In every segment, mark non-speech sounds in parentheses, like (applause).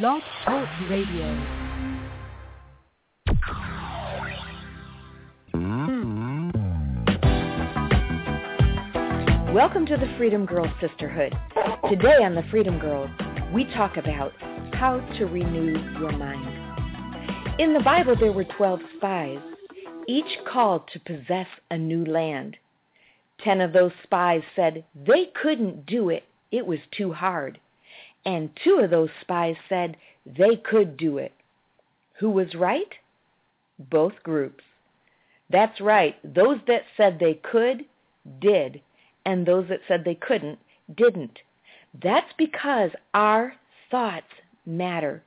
Blog Talk Radio. Welcome to the Freedom Girls Sisterhood. Today on the Freedom Girls, we talk about how to renew your mind. In the Bible, there were 12 spies, each called to possess a new land. Ten of those spies said they couldn't do it, it was too hard. And two of those spies said they could do it. Who was right? Both groups. That's right, those that said they could, did, and those that said they couldn't, didn't. That's because our thoughts matter.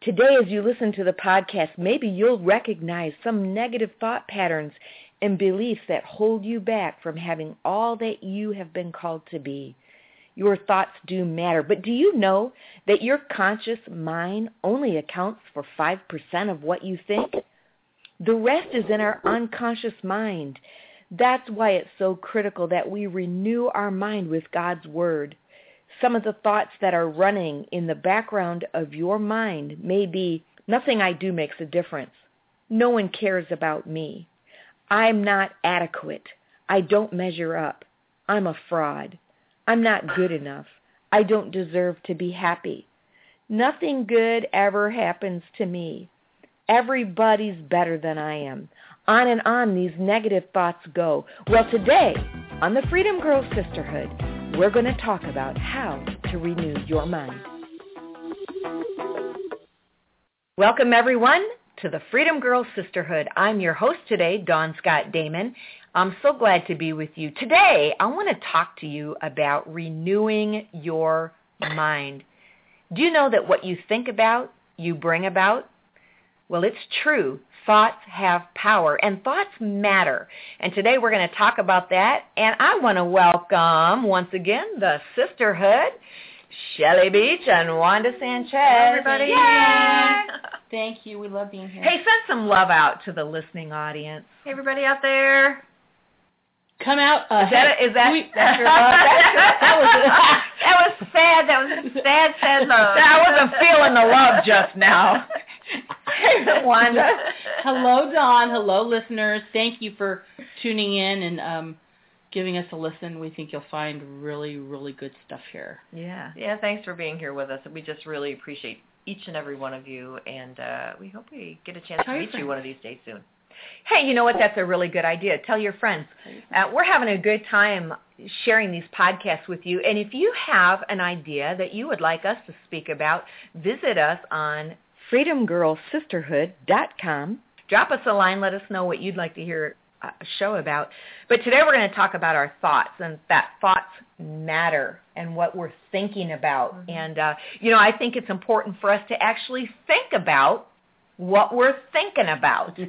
Today, as you listen to the podcast, maybe you'll recognize some negative thought patterns and beliefs that hold you back from having all that you have been called to be. Your thoughts do matter, but do you know that your conscious mind only accounts for 5% of what you think? The rest is in our unconscious mind. That's why it's so critical that we renew our mind with God's Word. Some of the thoughts that are running in the background of your mind may be, nothing I do makes a difference. No one cares about me. I'm not adequate. I don't measure up. I'm a fraud. I'm not good enough. I don't deserve to be happy. Nothing good ever happens to me. Everybody's better than I am. On and on these negative thoughts go. Well, today on the Freedom Girls Sisterhood, we're going to talk about how to renew your mind. Welcome, everyone, to the Freedom Girls Sisterhood. I'm your host today, Dawn Scott Damon. I'm so glad to be with you. Today, I want to talk to you about renewing your mind. Do you know that what you think about, you bring about? Well, it's true. Thoughts have power, and thoughts matter. And today we're going to talk about that. And I want to welcome, once again, the sisterhood, Shelly Beach and Wanda Sanchez. Hello, everybody. Yay! Thank you. We love being here. Hey, send some love out to the listening audience. Hey, everybody out there. Come out. Uh, Is that is that we- that's your love? (laughs) that was that was sad. That was sad, sad love. (laughs) I wasn't feeling the love just now. Hey, (laughs) Wanda. Hello, Dawn. Hello, listeners. Thank you for tuning in and um, giving us a listen. We think you'll find really, really good stuff here. Yeah. Yeah, thanks for being here with us. We just really appreciate each and every one of you, and uh, we hope we get a chance Tell to meet you one of these days soon. Hey, you know what? That's a really good idea. Tell your friends. Uh, we're having a good time sharing these podcasts with you. And if you have an idea that you would like us to speak about, visit us on freedomgirlsisterhood.com. Drop us a line. Let us know what you'd like to hear show about. But today we're going to talk about our thoughts and that thoughts matter and what we're thinking about. And, uh, you know, I think it's important for us to actually think about what we're thinking about. (laughs)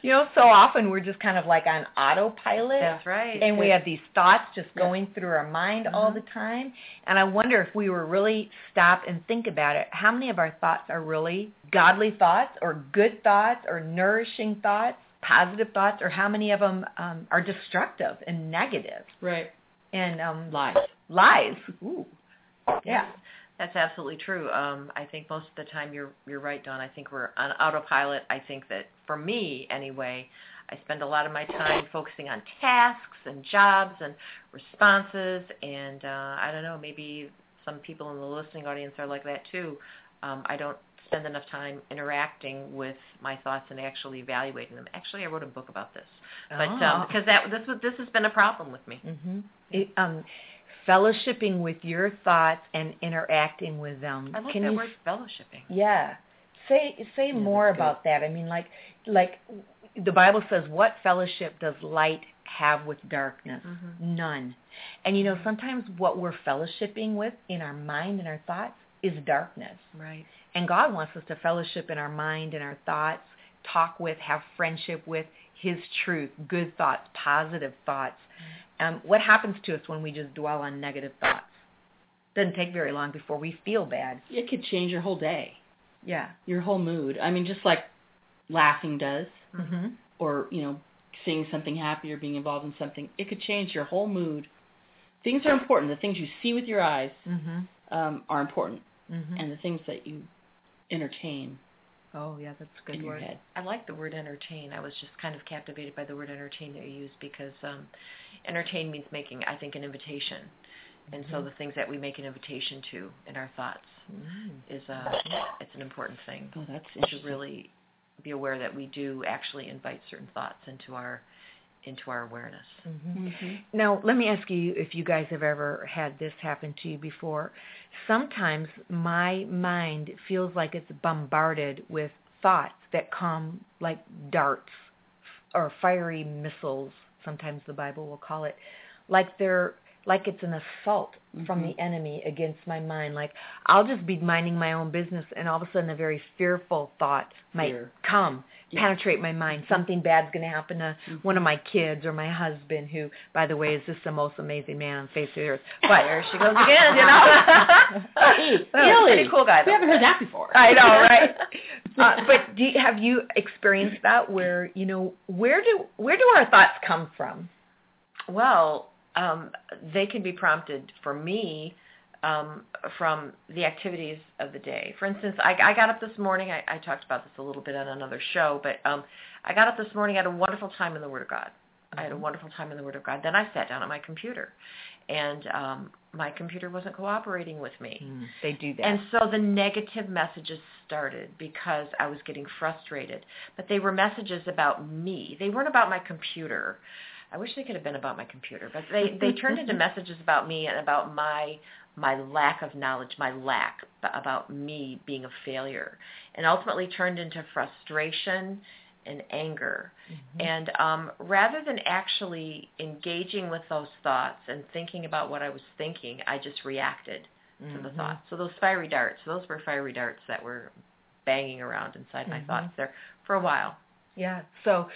You know, so often we're just kind of like on autopilot. That's right. And we have these thoughts just going through our mind Mm-hmm. all the time. And I wonder if we were really stop and think about it, how many of our thoughts are really godly thoughts or good thoughts or nourishing thoughts, positive thoughts, or how many of them um, are destructive and negative Right. and um, Lies. lies. Ooh. Yeah. That's absolutely true. Um, I think most of the time you're you're right, Dawn. I think we're on autopilot. I think that for me anyway, I spend a lot of my time focusing on tasks and jobs and responses, and uh, I don't know, maybe some people in the listening audience are like that too. Um, I don't spend enough time interacting with my thoughts and actually evaluating them. Actually, I wrote a book about this, but Oh. um, because that this was this has been a problem with me. hmm It, um, fellowshipping with your thoughts and interacting with them. I love Can that you word fellowshipping. Yeah. Say say more about that. I mean, like like the Bible says, what fellowship does light have with darkness? Mhm. None. And you know, sometimes what we're fellowshipping with in our mind and our thoughts is darkness. Right. And God wants us to fellowship in our mind and our thoughts, talk with, have friendship with His truth, good thoughts, positive thoughts. Um, what happens to us when we just dwell on negative thoughts? Doesn't take very long before we feel bad. It could change your whole day, Yeah. your whole mood. I mean, just like laughing does, Mm-hmm. or you know, seeing something happy or being involved in something. It could change your whole mood. Things are important. The things you see with your eyes Mm-hmm. um, are important. Mm-hmm. and the things that you entertain oh yeah, that's a good word. head. I like the word entertain. I was just kind of captivated by the word entertain that you used because um, entertain means making, I think, an invitation. And so Mhm. the things that we make an invitation to in our thoughts Mm. is uh, it's an important thing Oh, that's to interesting. really be aware that we do actually invite certain thoughts into our into our awareness. Mhm. Mhm. Now, let me ask you if you guys have ever had this happen to you before. Sometimes my mind feels like it's bombarded with thoughts that come like darts or fiery missiles, sometimes the Bible will call it, like they're like it's an assault from Mhm. the enemy against my mind. Like I'll just be minding my own business and all of a sudden a very fearful thought might Fear. come, Yeah. penetrate my mind. Something bad's going to happen to Mhm. one of my kids or my husband, who, by the way, is just the most amazing man on the face of the earth. (laughs) But there she goes again, you know. (laughs) Hey, (laughs) really? Pretty cool guy. We haven't heard that before. I know, right? uh, but do you, have you experienced that? Where you know, where do where do our thoughts come from? Well, um, they can be prompted for me um, from the activities of the day. For instance, I, I got up this morning. I, I talked about this a little bit on another show, but um, I got up this morning. I had a wonderful time in the Word of God. I had a Mhm. wonderful time in the Word of God. Then I sat down at my computer, and um, my computer wasn't cooperating with me. They do that. And so the negative messages started because I was getting frustrated. But they were messages about me. They weren't about my computer. I wish they could have been about my computer, but they they turned into (laughs) messages about me and about my my lack of knowledge, my lack about me being a failure, and ultimately turned into frustration and anger. Mhm. And um, rather than actually engaging with those thoughts and thinking about what I was thinking, I just reacted to the Mhm. thoughts. So those fiery darts, those were fiery darts that were banging around inside my Mhm. thoughts there for a while. Yeah. So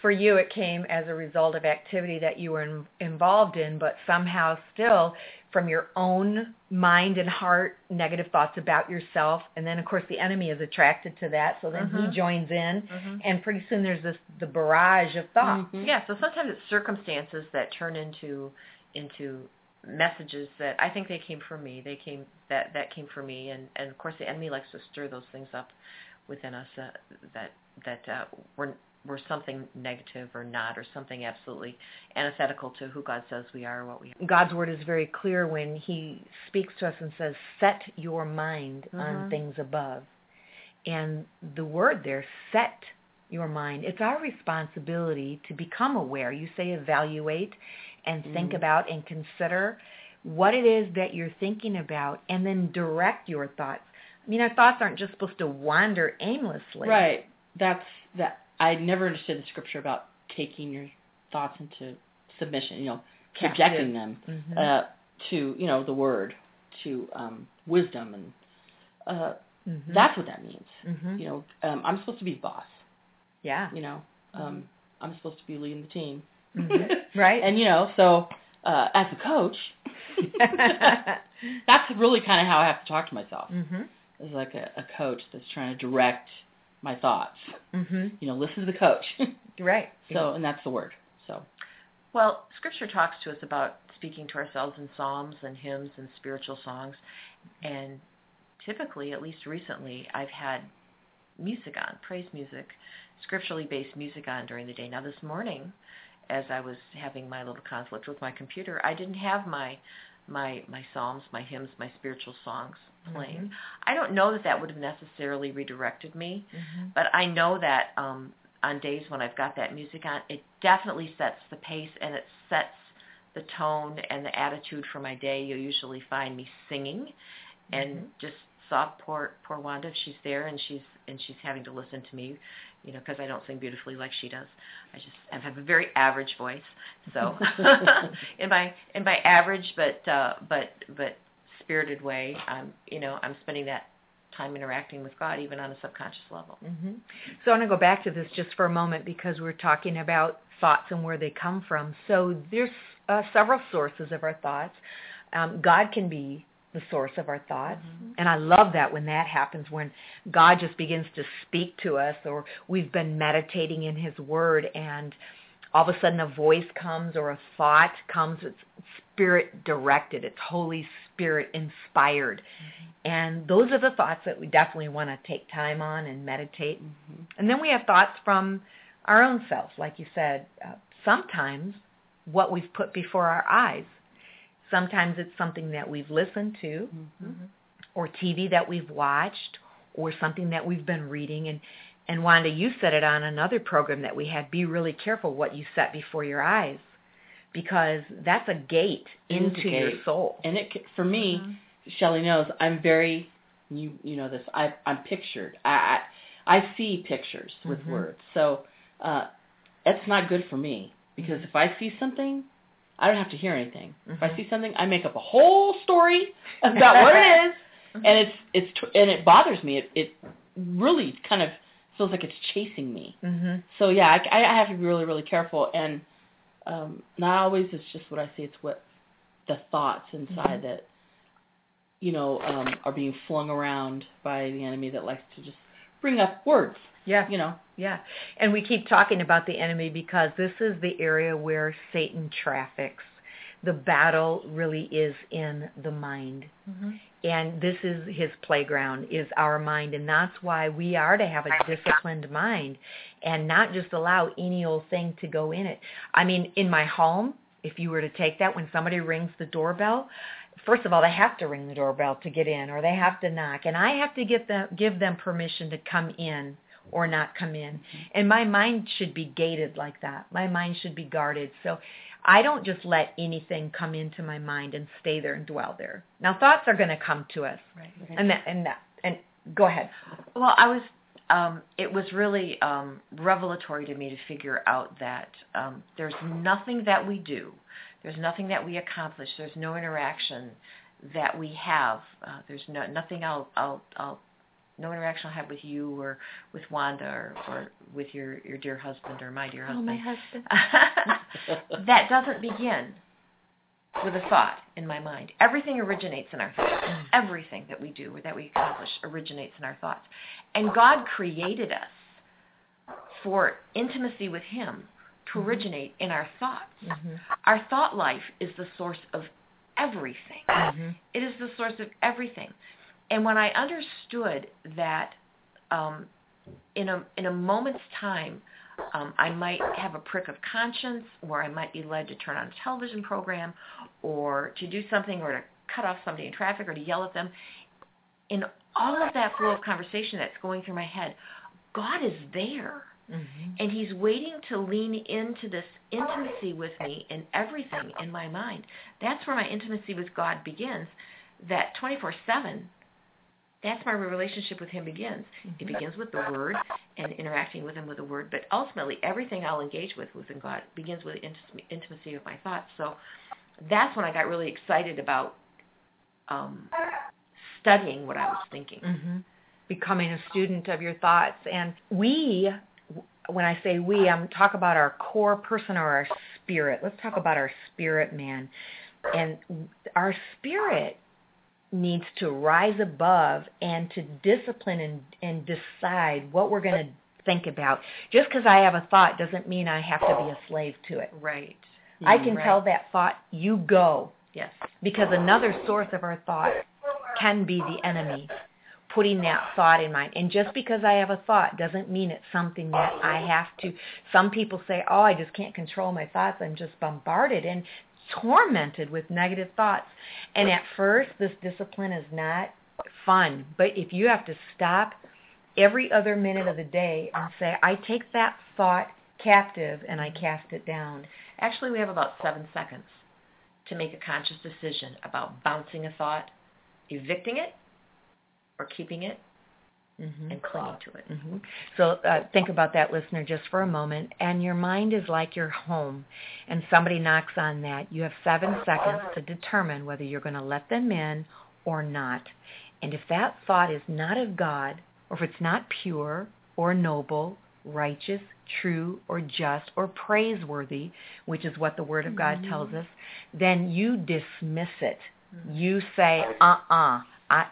for you, it came as a result of activity that you were in, involved in, but somehow still from your own mind and heart, negative thoughts about yourself. And then, of course, the enemy is attracted to that. So then Mhm. he joins in. Mm-hmm. And pretty soon there's this the barrage of thoughts. Mhm. Yeah, so sometimes it's circumstances that turn into into messages that I think they came from me. They came that that came from me, and and of course the enemy likes to stir those things up within us uh, that that uh, were were something negative or not, or something absolutely antithetical to who God says we are or what we are. God's word is very clear when he speaks to us and says, set your mind on Mhm. things above. And the word there, set your mind. It's our responsibility to become aware. You say evaluate and think Mhm. about and consider what it is that you're thinking about and then direct your thoughts. I mean, our thoughts aren't just supposed to wander aimlessly. Right. That's that. I never understood the scripture about taking your thoughts into submission. You know, subjecting them Mhm. uh, to you know the word, to um, wisdom, and uh, Mhm. that's what that means. Mhm. You know, um, I'm supposed to be the boss. Yeah. You know, um, I'm supposed to be leading the team. Mhm. (laughs) Right. and you know, so uh, as a coach, (laughs) (laughs) that's really kind of how I have to talk to myself. mhm. As like a, a coach that's trying to direct my thoughts. Mhm. You know, listen to the coach. (laughs) Right. so, and that's the word. So, Well, Scripture talks to us about speaking to ourselves in psalms and hymns and spiritual songs, and typically, at least recently, I've had music on, praise music, scripturally based music on during the day. Now, this morning, as I was having my little conflict with my computer, I didn't have my my my psalms, my hymns, my spiritual songs playing. Mhm. I don't know that that would have necessarily redirected me, Mhm. but I know that um, on days when I've got that music on, it definitely sets the pace and it sets the tone and the attitude for my day. You'll usually find me singing and Mhm. just saw poor poor Wanda. if She's there and she's and she's having to listen to me, you know, because I don't sing beautifully like she does. I just I have a very average voice. So (laughs) (laughs) in my in my average but uh, but but spirited way, I'm you know I'm spending that time interacting with God even on a subconscious level. hmm So I want to go back to this just for a moment because we're talking about thoughts and where they come from. So there's uh, several sources of our thoughts. Um, God can be the source of our thoughts. Mhm. And I love that when that happens, when God just begins to speak to us or we've been meditating in his word and all of a sudden a voice comes or a thought comes. It's spirit directed. It's Holy Spirit inspired. Mm-hmm. And those are the thoughts that we definitely want to take time on and meditate. Mm-hmm. And then we have thoughts from our own self, like you said. Uh, sometimes what we've put before our eyes. Sometimes it's something that we've listened to mm-hmm. or TV that we've watched or something that we've been reading. And, and Wanda, you said it on another program that we had. Be really careful what you set before your eyes because that's a gate into a gate. your soul. And it for me, mm-hmm. Shelly knows I'm very you you know this. I I'm pictured. I I, I see pictures with mm-hmm. words. So uh it's not good for me because mm-hmm. if I see something, I don't have to hear anything. If I mm-hmm. see something, I make up a whole story about what it is, (laughs) mm-hmm. and it's it's and it bothers me. It it really kind of feels like it's chasing me. Mm-hmm. So yeah, I, I have to be really really careful and um, not always it's just what I see, it's what the thoughts inside mm-hmm. that you know um, are being flung around by the enemy that likes to just bring up words. Yeah. You know. Yeah. And we keep talking about the enemy because this is the area where Satan traffics. The battle really is in the mind. Mm-hmm. And this is his playground, is our mind. And that's why we are to have a disciplined mind and not just allow any old thing to go in it. I mean, in my home, if you were to take that, when somebody rings the doorbell, first of all, they have to ring the doorbell to get in or they have to knock. And I have to get them, give them permission to come in or not come in. Mm-hmm. And my mind should be gated like that. My mind should be guarded. So I don't just let anything come into my mind and stay there and dwell there. Now thoughts are going to come to us. Right. And that and that and go ahead. Well, I was um, it was really um, revelatory to me to figure out that um, there's nothing that we do, there's nothing that we accomplish, there's no interaction that we have. Uh, there's no, nothing I'll, I'll, I'll no interaction I'll have with you or with Wanda or, or with your, your dear husband or my dear husband. Oh, my husband. (laughs) that doesn't begin with a thought in my mind. Everything originates in our thoughts. Mm. Everything that we do or that we accomplish originates in our thoughts. And God created us for intimacy with him to mm-hmm. originate in our thoughts. Mm-hmm. Our thought life is the source of everything. Mm-hmm. It is the source of everything. And when I understood that um, in a in a moment's time, um, I might have a prick of conscience, or I might be led to turn on a television program, or to do something, or to cut off somebody in traffic, or to yell at them. In all of that flow of conversation that's going through my head, God is there. Mm-hmm. And he's waiting to lean into this intimacy with me in everything in my mind. That's where my intimacy with God begins. That 24-7 that's where my relationship with him begins. Mm-hmm. It begins with the word and interacting with him with the word, but ultimately everything I'll engage with within God begins with the intimacy of my thoughts. So that's when I got really excited about um, studying what I was thinking. Mm-hmm. Becoming a student of your thoughts. And we, when I say we, I'm talk about our core person or our spirit. Let's talk about our spirit man. And our spirit needs to rise above and to discipline and, and decide what we're going to think about. Just because I have a thought doesn't mean I have to be a slave to it. Right. I can right. tell that thought, you go. Yes. Because another source of our thought can be the enemy putting that thought in mind. And just because I have a thought doesn't mean it's something that I have to. Some people say, oh, I just can't control my thoughts. I'm just bombarded. And tormented with negative thoughts. And at first, this discipline is not fun. But if you have to stop every other minute of the day and say, I take that thought captive and I cast it down. Actually, we have about seven seconds to make a conscious decision about bouncing a thought, evicting it, or keeping it mm-hmm. and clinging to it. Mm-hmm. So uh, think about that, listener, just for a moment. And your mind is like your home, and somebody knocks on that. You have seven seconds to determine whether you're going to let them in or not. And if that thought is not of God, or if it's not pure or noble, righteous, true, or just, or praiseworthy, which is what the Word of God mm-hmm. tells us, then you dismiss it. Mm-hmm. You say, uh-uh, I,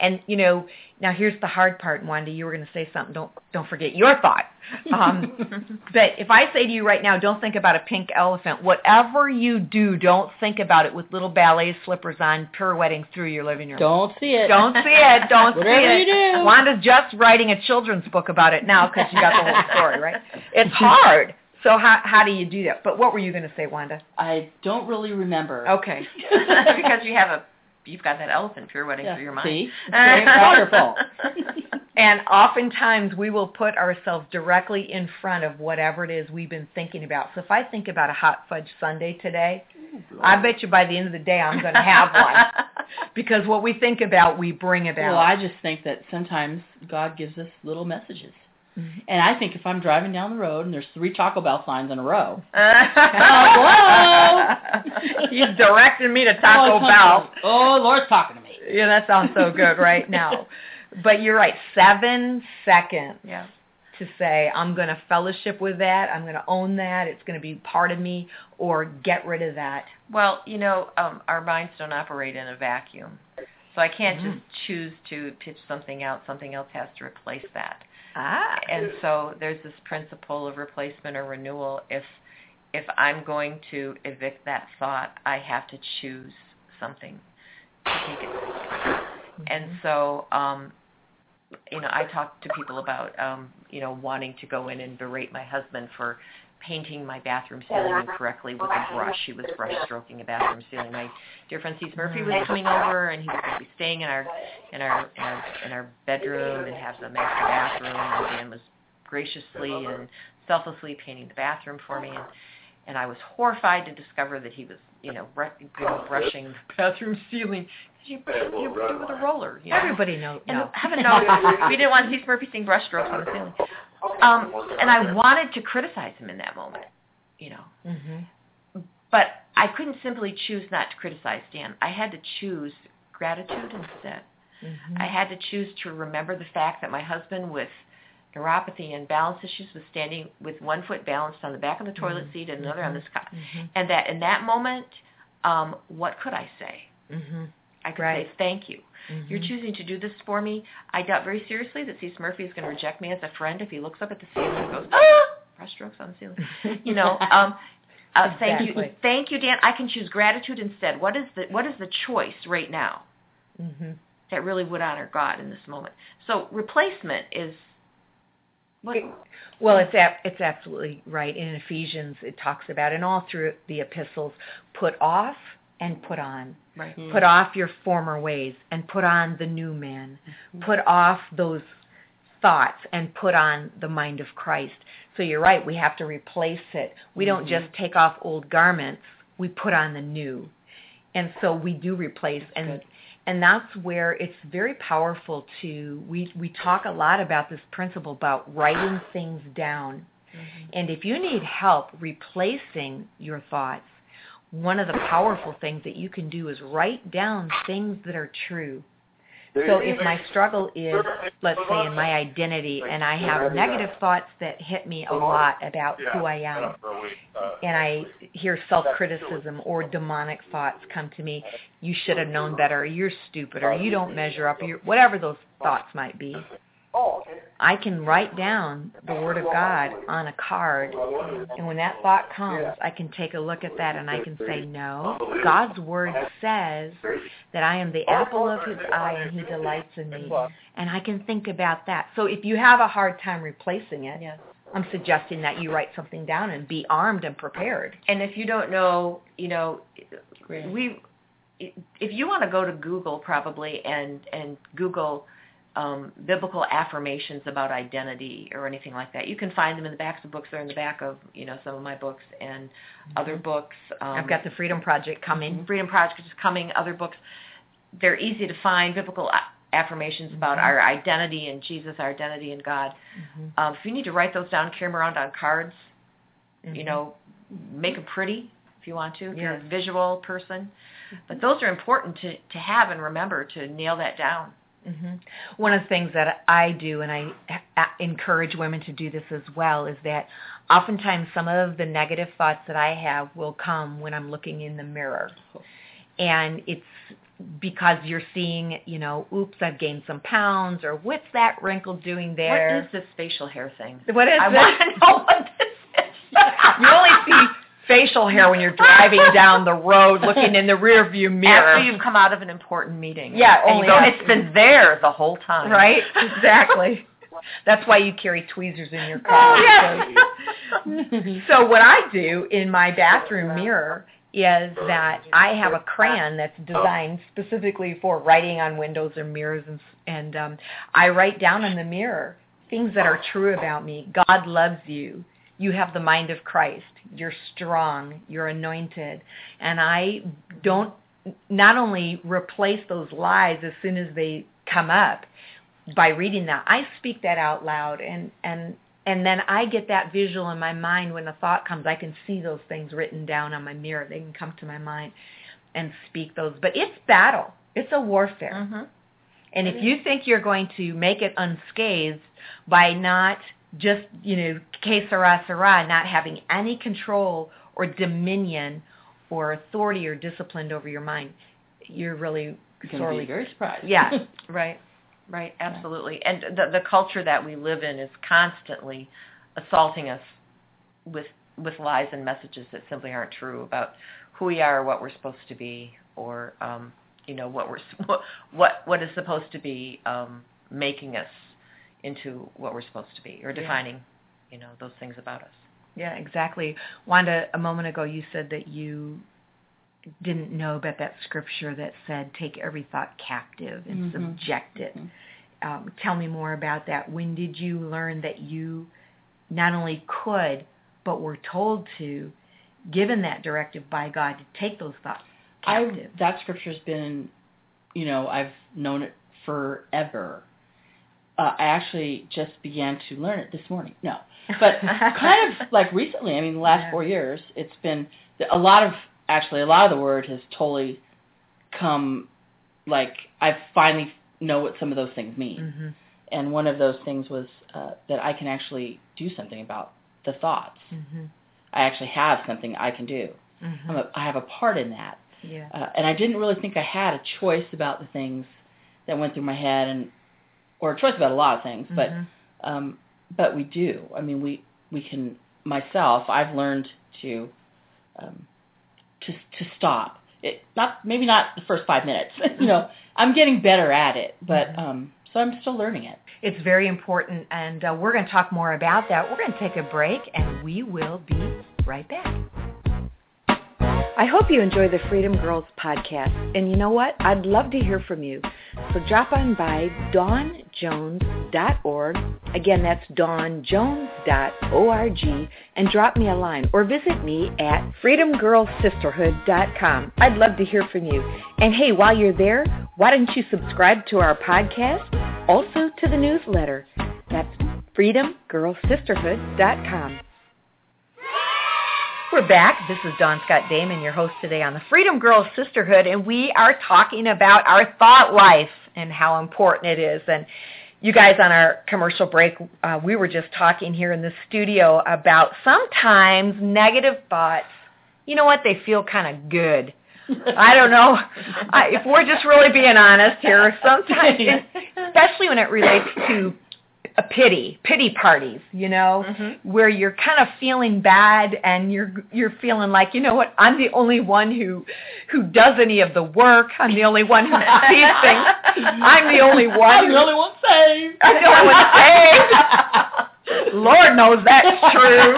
and you know, now here's the hard part, Wanda. You were going to say something. Don't don't forget your thought. Um, (laughs) but if I say to you right now, don't think about a pink elephant. Whatever you do, don't think about it with little ballet slippers on, pirouetting through your living room. Don't see it. Don't see it. Don't (laughs) see it. you do. Wanda's just writing a children's book about it now because she got the whole story right. It's hard. So how how do you do that? But what were you going to say, Wanda? I don't really remember. Okay. (laughs) because you have a you've got that elephant pirouetting Yeah, through your mind. See? (laughs) It's very powerful. (laughs) And oftentimes we will put ourselves directly in front of whatever it is we've been thinking about. So if I think about a hot fudge sundae today, I bet you by the end of the day I'm going to have one. (laughs) Because what we think about, we bring about. Well, I just think that sometimes God gives us little messages. Mhm. And I think if I'm driving down the road and there's three Taco Bell signs in a row, (laughs) Hello? He's directing me to (laughs) Taco oh, Bell. Oh, Lord's talking to me. Yeah, that sounds so good right now. (laughs) But you're right. Seven seconds yeah. to say, I'm going to fellowship with that. I'm going to own that. It's going to be part of me or get rid of that. Well, you know, um, our minds don't operate in a vacuum. So I can't Mhm. just choose to pitch something out. Something else has to replace that. Ah. And so there's this principle of replacement or renewal. If if I'm going to evict that thought, I have to choose something to take it. And so, um, you know, I talk to people about, um, you know, wanting to go in and berate my husband for painting my bathroom ceiling incorrectly with a brush. He was brush stroking a bathroom ceiling. My dear friend Steve Murphy was coming over, and he was going to be staying in our in our in our, in our bedroom and have the master bathroom. And Dan was graciously and selflessly painting the bathroom for me, and and I was horrified to discover that he was, you know, br- you know brushing the (laughs) bathroom ceiling. You, you do it with a roller. You know? Everybody knows. And No. heaven knows, (laughs) we didn't want Steve Murphy seeing brush strokes on the ceiling. Um, and I wanted to criticize him in that moment, you know. hmm But I couldn't simply choose not to criticize Dan. I had to choose gratitude instead. hmm I had to choose to remember the fact that my husband with neuropathy and balance issues was standing with one foot balanced on the back of the toilet seat and another on this cot. hmm And that in that moment, um, what could I say? I could Right. say thank you. hmm You're choosing to do this for me. I doubt very seriously that Steve Murphy is going to reject me as a friend if he looks up at the ceiling and goes, ah, brush strokes on the ceiling. (laughs) You know, um, uh, thank you, thank you, Dan. I can choose gratitude instead. What is the what is the choice right now hmm that really would honor God in this moment? So replacement is what Well, it's ab- it's absolutely right. In Ephesians, it talks about, and all through the epistles, put off and put on. Right. Mm. Put off your former ways and put on the new man. Put off those thoughts and put on the mind of Christ. So you're right. We have to replace it. We don't Mhm. just take off old garments. We put on the new. And so we do replace and good. and that's where it's very powerful to we we talk a lot about this principle about writing things down. And if you need help replacing your thoughts, one of the powerful things that you can do is write down things that are true. So if my struggle is, let's say, in my identity, and I have negative thoughts that hit me a lot about who I am, and I hear self-criticism or demonic thoughts come to me, you should have known better, you're stupid, or you don't measure up, or whatever those thoughts might be, I can write down the Word of God on a card, and when that thought comes, I can take a look at that and I can say, no, God's Word says that I am the apple of His eye and He delights in me, and I can think about that. So if you have a hard time replacing it, Yes. I'm suggesting that you write something down and be armed and prepared. And if you don't know, you know, we if you want to go to Google probably and and Google um, biblical affirmations about identity or anything like that, you can find them in the backs of books. They're in the back of you know some of my books and other books. Um, I've got the Freedom Project coming. Freedom Project is coming. Other books. They're easy to find. Biblical affirmations about Mhm. our identity in Jesus, our identity in God. Mhm. Um, if you need to write those down, carry them around on cards. You Mhm. know, make them pretty if you want to. If you're a visual person, but those are important to to have and remember to nail that down. Hmm One of the things that I do, and I a- encourage women to do this as well, is that oftentimes some of the negative thoughts that I have will come when I'm looking in the mirror. And it's because you're seeing, you know, oops, I've gained some pounds, or what's that wrinkle doing there? What is this facial hair thing? What is I it? want to know what this is. (laughs) you only see facial hair when you're driving down the road, looking in the rear view (laughs) mirror. After you've come out of an important meeting. Yeah, and only you go, it's been there the whole time. Right? (laughs) Exactly. That's why you carry tweezers in your car. Oh, yeah. (laughs) So what I do in my bathroom mirror is that I have a crayon that's designed specifically for writing on windows or mirrors, and, and um, I write down in the mirror things that are true about me. God loves you. You have the mind of Christ. You're strong. You're anointed. And I don't not only replace those lies as soon as they come up by reading that, I speak that out loud and and and then I get that visual in my mind when a thought comes. I can see those things written down on my mirror. They can come to my mind and speak those. But it's battle. It's a warfare. Mhm. And if you think you're going to make it unscathed by not just, you know, que sera, sera, not having any control or dominion or authority or discipline over your mind, you're really to sorely be very surprised. Yeah. (laughs) Right. Right. Absolutely. And the the culture that we live in is constantly assaulting us with with lies and messages that simply aren't true about who we are, what we're supposed to be, or um, you know what we're (laughs) what what is supposed to be um, making us into what we're supposed to be, or Yeah. defining, you know, those things about us. Yeah, exactly. Wanda, a moment ago you said that you didn't know about that scripture that said take every thought captive and Mhm. subject it. Mhm. Um, tell me more about that. When did you learn that you not only could, but were told to, given that directive by God, to take those thoughts I captive? that scripture's been, you know, I've known it forever. Uh, I actually just began to learn it this morning. No, but kind of (laughs) like recently. I mean, the last Yeah. four years, it's been a lot of actually a lot of the word has totally come. Like I finally know what some of those things mean, hmm and one of those things was uh, that I can actually do something about the thoughts. hmm I actually have something I can do. I'm hmm a, I have a part in that. Yeah. uh, and I didn't really think I had a choice about the things that went through my head, and or a choice about a lot of things, but Mhm. um, but we do. I mean, we we can. Myself, I've learned to um, to to stop. It not maybe not the first five minutes. (laughs) you know, I'm getting better at it, but Mhm. um, so I'm still learning it. It's very important, and uh, we're going to talk more about that. We're going to take a break, and we will be right back. I hope you enjoy the Freedom Girls podcast. And you know what? I'd love to hear from you. So drop on by dawnjones.org. Again, that's dawnjones.org and drop me a line or visit me at freedomgirlsisterhood.com. I'd love to hear from you. And hey, while you're there, why don't you subscribe to our podcast? Also to the newsletter. That's freedomgirlsisterhood.com. We're back. This is Dawn Scott Damon, your host today on the Freedom Girls Sisterhood, and we are talking about our thought life and how important it is. And you guys on our commercial break, uh, we were just talking here in the studio about sometimes negative thoughts. You know what? They feel kind of good. I don't know. I, if we're just really being honest here, sometimes, (laughs) especially when it relates to a pity, pity parties, you know, Mhm. where you're kind of feeling bad and you're you're feeling like, you know what, I'm the only one who who does any of the work. I'm the only one who sees (laughs) things. I'm the only one. I'm the only one saved. I'm the only one saved. Lord knows that's true.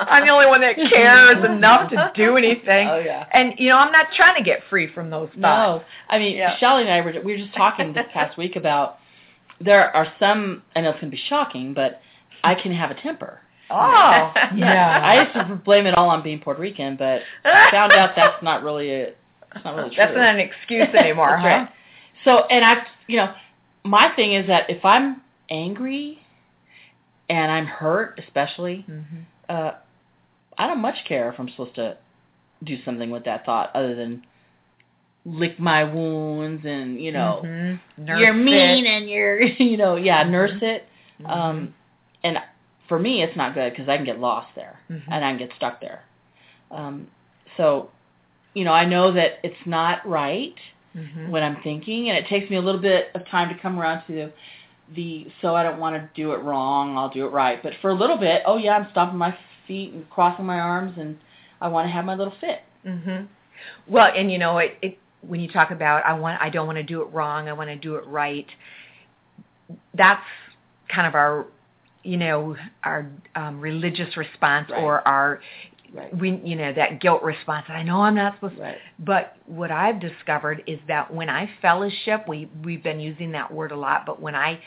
I'm the only one that cares enough to do anything. Oh yeah. And you know, I'm not trying to get free from those thoughts. No, I mean, Yeah. Shelly and I were we were just talking this past week about there are some. I know it's going to be shocking, but I can have a temper. Oh, (laughs) Yeah, I used to blame it all on being Puerto Rican, but I found out that's not really a. That's not really true. That's not an excuse anymore, huh? right. So, and I, you know, my thing is that if I'm angry and I'm hurt, especially, Mm-hmm. uh, I don't much care if I'm supposed to do something with that thought other than lick my wounds and you know Mhm. Nurse you're mean it. and you're (laughs) you know yeah Mhm. nurse it Mhm. um and for me it's not good because i can get lost there Mhm. and i can get stuck there um so you know i know that it's not right mm-hmm. what I'm thinking, and it takes me a little bit of time to come around to the so I don't want to do it wrong, I'll do it right. But for a little bit, oh yeah, I'm stomping my feet and crossing my arms, and I want to have my little fit. Mhm. Well, and you know, it, it when you talk about I want I don't want to do it wrong, I want to do it right. That's kind of our you know our um, religious response right. or our right. we you know that guilt response. I know I'm not supposed right. to. But what I've discovered is that when I fellowship, we we've been using that word a lot, but when I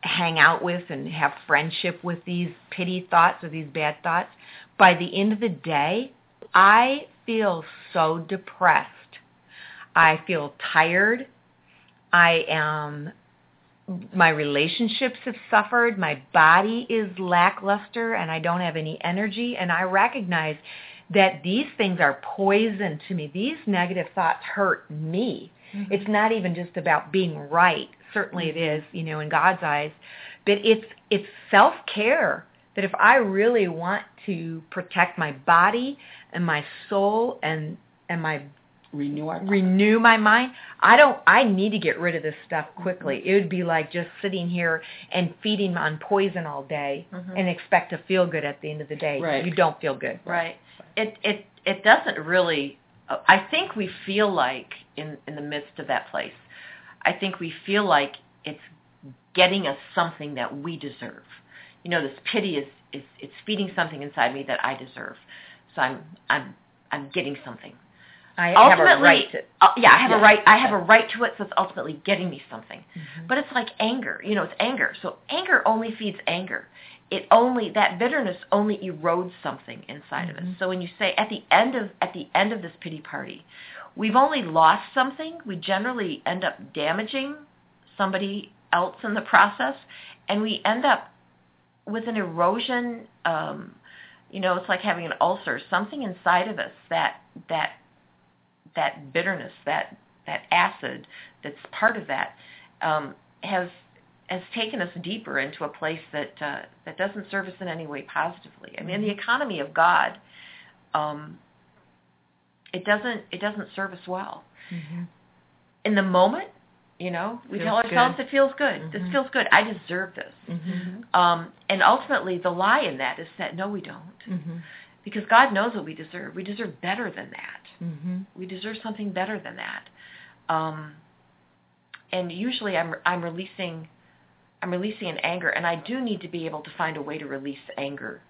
hang out with and have friendship with these pity thoughts or these bad thoughts, by the end of the day, I feel so depressed. I feel tired. I am my relationships have suffered, my body is lackluster and I don't have any energy and I recognize that these things are poison to me. These negative thoughts hurt me. Mm-hmm. It's not even just about being right. Certainly it is, you know, in God's eyes, but it's it's self-care that if I really want to protect my body and my soul and and my renew our renew my mind. I don't I need to get rid of this stuff quickly. Mm-hmm. It would be like just sitting here and feeding on poison all day mm-hmm. and expect to feel good at the end of the day. Right. You don't feel good. Right. It it it doesn't really I think we feel like in in the midst of that place. I think we feel like it's getting us something that we deserve. You know, this pity is is it's feeding something inside me that I deserve. So I'm I'm I'm getting something. I ultimately, have a right to, uh, yeah, I have yeah. a right. I have a right to it, so it's ultimately getting me something. Mm-hmm. But it's like anger. You know, it's anger. So anger only feeds anger. It only that bitterness only erodes something inside mm-hmm. of us. So when you say at the end of at the end of this pity party, we've only lost something. We generally end up damaging somebody else in the process, and we end up with an erosion. Um, you know, it's like having an ulcer. Something inside of us that that that bitterness, that that acid that's part of that, um, has has taken us deeper into a place that uh, that doesn't serve us in any way positively. I mean, the economy of God, um, it doesn't it doesn't serve us well. Mm-hmm. In the moment, you know, we Feels tell ourselves good. it feels good. This Mhm. feels good. I deserve this. Mm-hmm. Um, and ultimately, the lie in that is that no, we don't, Mm-hmm. Because God knows what we deserve. We deserve better than that. Mm-hmm. We deserve something better than that. Um, and usually, I'm I'm releasing, I'm releasing an anger, and I do need to be able to find a way to release anger.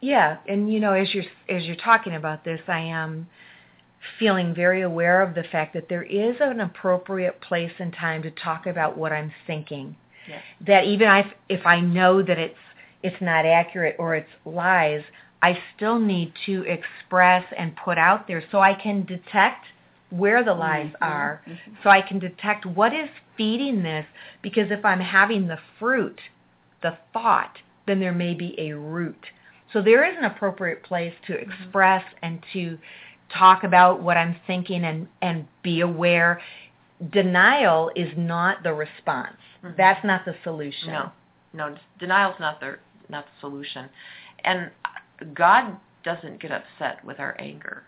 Yeah, and you know, as you're as you're talking about this, I am feeling very aware of the fact that there is an appropriate place and time to talk about what I'm thinking. Yes. That even if if I know that it's it's not accurate or it's lies, I still need to express and put out there so I can detect where the lies Mhm. are, Mhm. so I can detect what is feeding this. Because if I'm having the fruit, the thought, then there may be a root. So there is an appropriate place to express and to talk about what I'm thinking and, and be aware. Denial is not the response. Mhm. That's not the solution. No, no, denial's not the not the solution, and God doesn't get upset with our anger.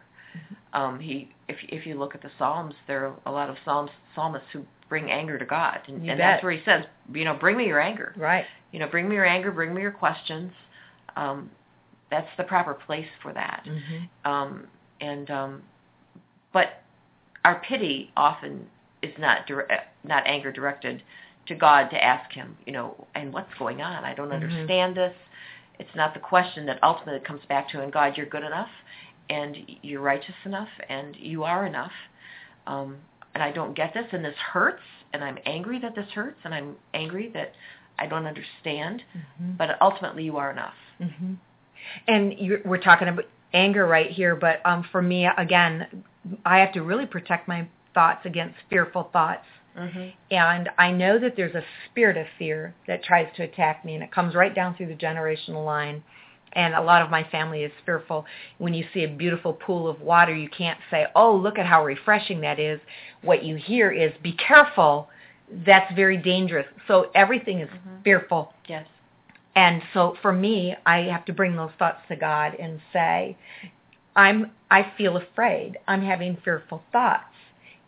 Um, he, if if you look at the Psalms, there are a lot of Psalms psalmists who bring anger to God, and, and that's where He says, you know, bring me your anger. Right. You know, bring me your anger, bring me your questions. Um, that's the proper place for that. Mm-hmm. Um, and um, but our pity often is not dire- not anger directed to God to ask Him, you know, and what's going on? I don't Mhm. understand this. It's not the question that ultimately comes back to, and God, you're good enough, and you're righteous enough, and you are enough. Um, and I don't get this, and this hurts, and I'm angry that this hurts, and I'm angry that I don't understand. Mm-hmm. But ultimately, you are enough. hmm And we're talking about anger right here, but um, for me, again, I have to really protect my thoughts against fearful thoughts. Mm-hmm. And I know that there's a spirit of fear that tries to attack me, and it comes right down through the generational line. And a lot of my family is fearful. When you see a beautiful pool of water, you can't say, oh, look at how refreshing that is. What you hear is, be careful. That's very dangerous. So everything is Mhm. fearful. Yes. And so for me, I have to bring those thoughts to God and say, I'm I feel afraid. I'm having fearful thoughts.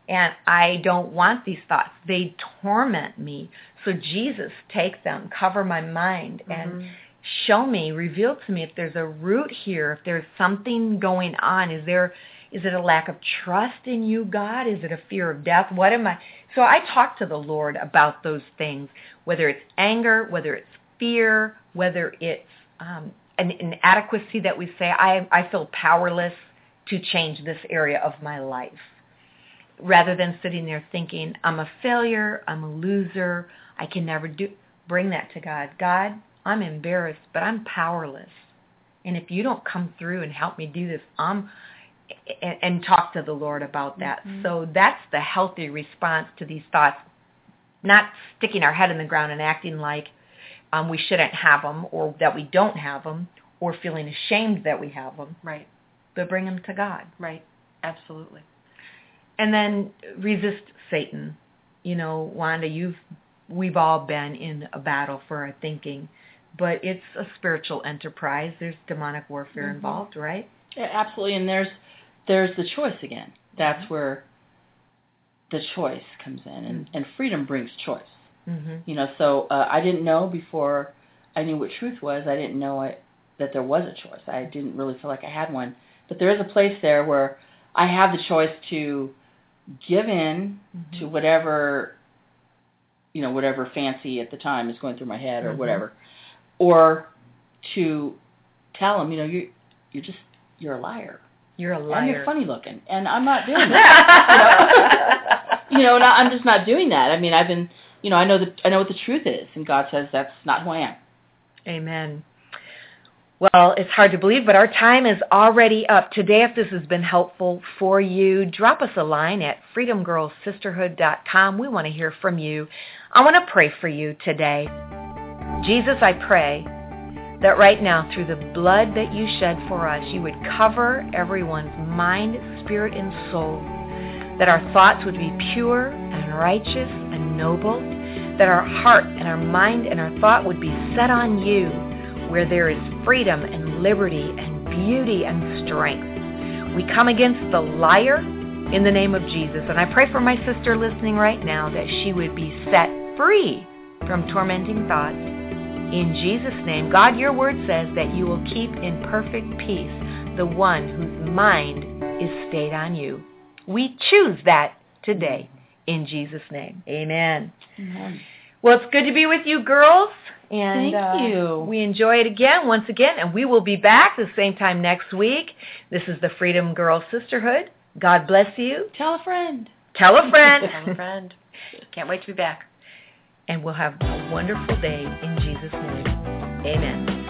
And I don't want these thoughts. They torment me. So Jesus, take them, cover my mind, and Mhm. show me, reveal to me if there's a root here, if there's something going on. Is there is it a lack of trust in you, God? Is it a fear of death? What am I? So I talk to the Lord about those things, whether it's anger, whether it's fear, whether it's um, an inadequacy that we say, I, I feel powerless to change this area of my life. Rather than sitting there thinking, I'm a failure, I'm a loser, I can never do, bring that to God. God, I'm embarrassed, but I'm powerless. And if you don't come through and help me do this, I'm, and, and talk to the Lord about that. Mhm. So that's the healthy response to these thoughts. Not sticking our head in the ground and acting like um, we shouldn't have them or that we don't have them or feeling ashamed that we have them, Right. but bring them to God. Right. Absolutely. And then resist Satan. You know, Wanda, you've we've all been in a battle for our thinking, but it's a spiritual enterprise. There's demonic warfare Mhm. involved, right? Yeah, absolutely. And there's there's the choice again. Mm-hmm. That's where the choice comes in, and and freedom brings choice. Mm-hmm. You know, so uh, I didn't know before I knew what truth was. I didn't know it, that there was a choice. I didn't really feel like I had one. But there is a place there where I have the choice to give in Mm-hmm. to whatever, you know, whatever fancy at the time is going through my head or Mhm. whatever, or to tell them, you know, you you're just you're a liar. You're a And liar. you're funny looking, and I'm not doing that. (laughs) you know, you know and I- I'm just not doing that. I mean, I've been, you know, I know the I know what the truth is, and God says that's not who I am. Amen. Well, it's hard to believe, but our time is already up. Today, if this has been helpful for you, drop us a line at freedomgirlsisterhood.com. We want to hear from you. I want to pray for you today. Jesus, I pray that right now, through the blood that you shed for us, you would cover everyone's mind, spirit, and soul, that our thoughts would be pure and righteous and noble, that our heart and our mind and our thought would be set on you, where there is freedom and liberty and beauty and strength. We come against the liar in the name of Jesus. And I pray for my sister listening right now that she would be set free from tormenting thoughts. In Jesus' name, God, your word says that you will keep in perfect peace the one whose mind is stayed on you. We choose that today in Jesus' name. Amen. Well, it's good to be with you, girls. And Thank uh, you. we enjoy it again, once again, and we will be back the same time next week. This is the Freedom Girl Sisterhood. God bless you. Tell a friend. Tell a (laughs) friend. Tell a friend. Can't wait to be back. and we'll have a wonderful day in Jesus' name. Amen.